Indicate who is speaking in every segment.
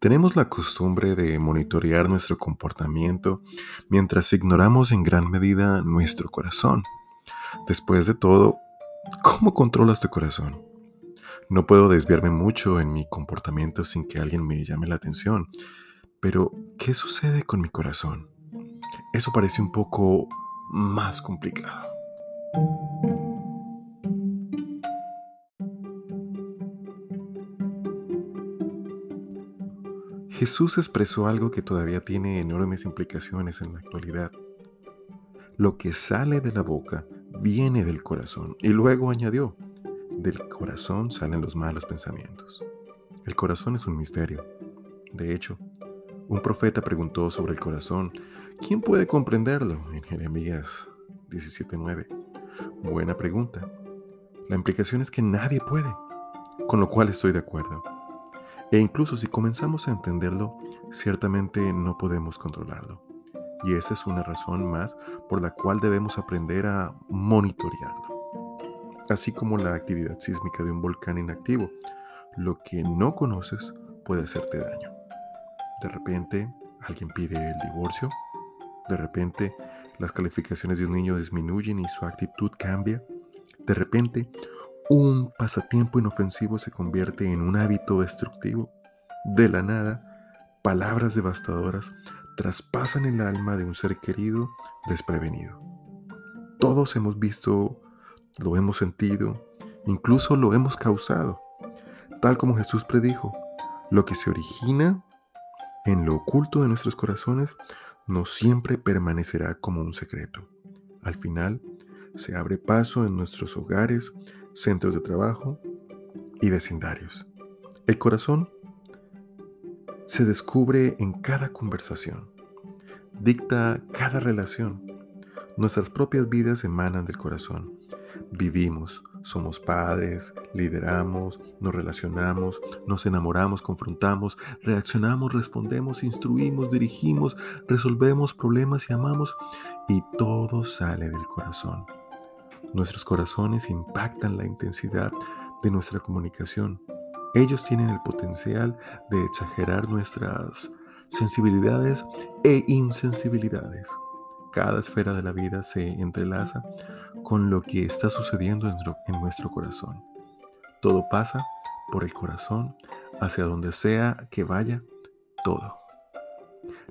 Speaker 1: Tenemos la costumbre de monitorear nuestro comportamiento mientras ignoramos en gran medida nuestro corazón. Después de todo, ¿cómo controlas tu corazón? No puedo desviarme mucho en mi comportamiento sin que alguien me llame la atención. Pero, ¿qué sucede con mi corazón? Eso parece un poco más complicado. Jesús expresó algo que todavía tiene enormes implicaciones en la actualidad. Lo que sale de la boca viene del corazón. Y luego añadió, del corazón salen los malos pensamientos. El corazón es un misterio. De hecho, un profeta preguntó sobre el corazón, ¿quién puede comprenderlo? En Jeremías 17.9. Buena pregunta. La implicación es que nadie puede, con lo cual estoy de acuerdo. E incluso si comenzamos a entenderlo, ciertamente no podemos controlarlo. Y esa es una razón más por la cual debemos aprender a monitorearlo. Así como la actividad sísmica de un volcán inactivo. Lo que no conoces puede hacerte daño. De repente, alguien pide el divorcio. De repente, las calificaciones de un niño disminuyen y su actitud cambia. De repente, un pasatiempo inofensivo se convierte en un hábito destructivo. De la nada, palabras devastadoras traspasan el alma de un ser querido desprevenido. Todos hemos visto, lo hemos sentido, incluso lo hemos causado. Tal como Jesús predijo, lo que se origina en lo oculto de nuestros corazones no siempre permanecerá como un secreto. Al final, se abre paso en nuestros hogares, centros de trabajo y vecindarios. El corazón se descubre en cada conversación, dicta cada relación. Nuestras propias vidas emanan del corazón. Vivimos, somos padres, lideramos, nos relacionamos, nos enamoramos, confrontamos, reaccionamos, respondemos, instruimos, dirigimos, resolvemos problemas y amamos. Y todo sale del corazón. Nuestros corazones impactan la intensidad de nuestra comunicación. Ellos tienen el potencial de exagerar nuestras sensibilidades e insensibilidades. Cada esfera de la vida se entrelaza con lo que está sucediendo en nuestro corazón. Todo pasa por el corazón hacia donde sea que vaya todo.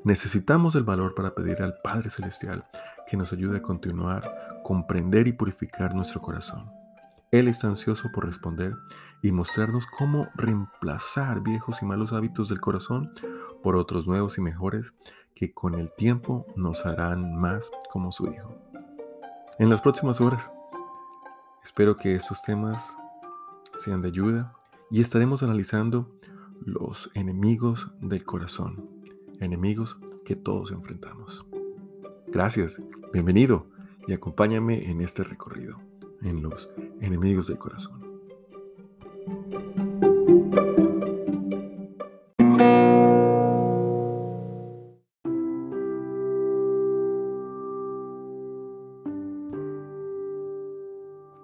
Speaker 1: Necesitamos el valor para pedir al Padre Celestial que nos ayude a continuar comprender y purificar nuestro corazón. Él está ansioso por responder y mostrarnos cómo reemplazar viejos y malos hábitos del corazón por otros nuevos y mejores que con el tiempo nos harán más como su Hijo. En las próximas horas, espero que estos temas sean de ayuda y estaremos analizando los enemigos del corazón, enemigos que todos enfrentamos. Gracias, bienvenido y acompáñame en este recorrido, en los enemigos del corazón.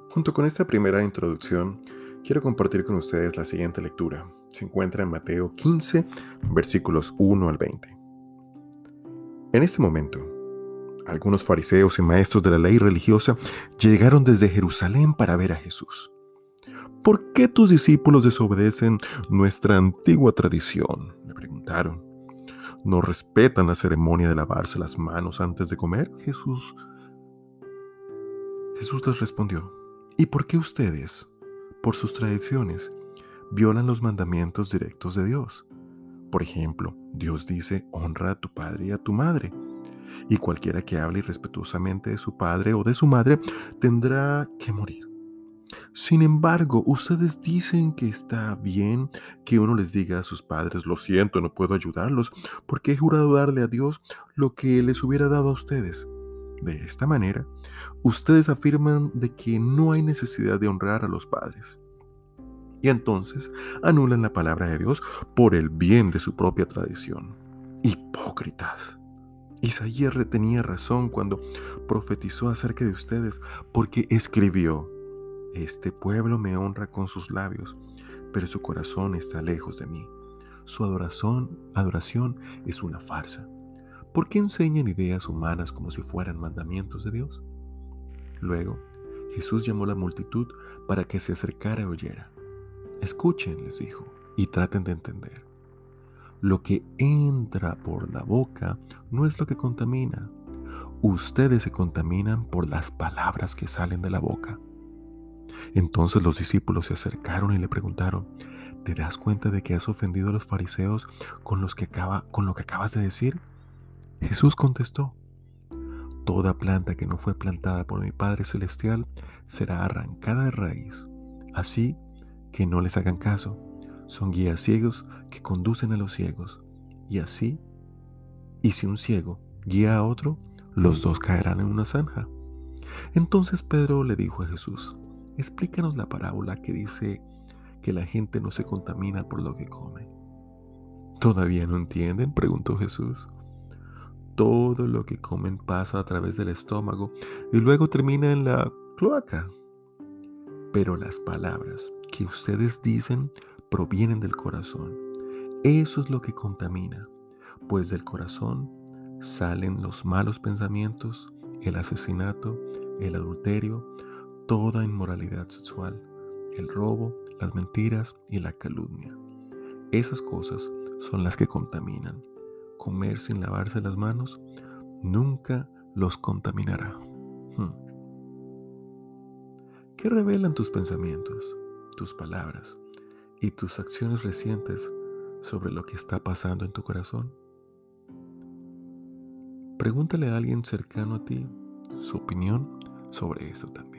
Speaker 1: Junto con esta primera introducción, quiero compartir con ustedes la siguiente lectura. Se encuentra en Mateo 15, versículos 1 al 20. En este momento, algunos fariseos y maestros de la ley religiosa llegaron desde Jerusalén para ver a Jesús. ¿Por qué tus discípulos desobedecen nuestra antigua tradición? Le preguntaron. ¿No respetan la ceremonia de lavarse las manos antes de comer? Jesús Jesús les respondió. ¿Y por qué ustedes, por sus tradiciones, violan los mandamientos directos de Dios? Por ejemplo, Dios dice, honra a tu padre y a tu madre y cualquiera que hable irrespetuosamente de su padre o de su madre tendrá que morir. Sin embargo, ustedes dicen que está bien que uno les diga a sus padres, lo siento, no puedo ayudarlos, porque he jurado darle a Dios lo que les hubiera dado a ustedes. De esta manera, ustedes afirman de que no hay necesidad de honrar a los padres. Y entonces anulan la palabra de Dios por el bien de su propia tradición. Hipócritas. Isaías tenía razón cuando profetizó acerca de ustedes, porque escribió, Este pueblo me honra con sus labios, pero su corazón está lejos de mí. Su adoración, adoración es una farsa. ¿Por qué enseñan ideas humanas como si fueran mandamientos de Dios? Luego, Jesús llamó a la multitud para que se acercara y oyera. Escuchen, les dijo, y traten de entender. Lo que entra por la boca no es lo que contamina. Ustedes se contaminan por las palabras que salen de la boca. Entonces los discípulos se acercaron y le preguntaron, ¿te das cuenta de que has ofendido a los fariseos con, los que acaba, con lo que acabas de decir? Jesús contestó, Toda planta que no fue plantada por mi Padre Celestial será arrancada de raíz. Así que no les hagan caso. Son guías ciegos que conducen a los ciegos. Y así, y si un ciego guía a otro, los dos caerán en una zanja. Entonces Pedro le dijo a Jesús, explícanos la parábola que dice que la gente no se contamina por lo que come. ¿Todavía no entienden? preguntó Jesús. Todo lo que comen pasa a través del estómago y luego termina en la cloaca. Pero las palabras que ustedes dicen provienen del corazón. Eso es lo que contamina, pues del corazón salen los malos pensamientos, el asesinato, el adulterio, toda inmoralidad sexual, el robo, las mentiras y la calumnia. Esas cosas son las que contaminan comer sin lavarse las manos nunca los contaminará. Hmm. ¿Qué revelan tus pensamientos, tus palabras y tus acciones recientes sobre lo que está pasando en tu corazón? Pregúntale a alguien cercano a ti su opinión sobre eso también.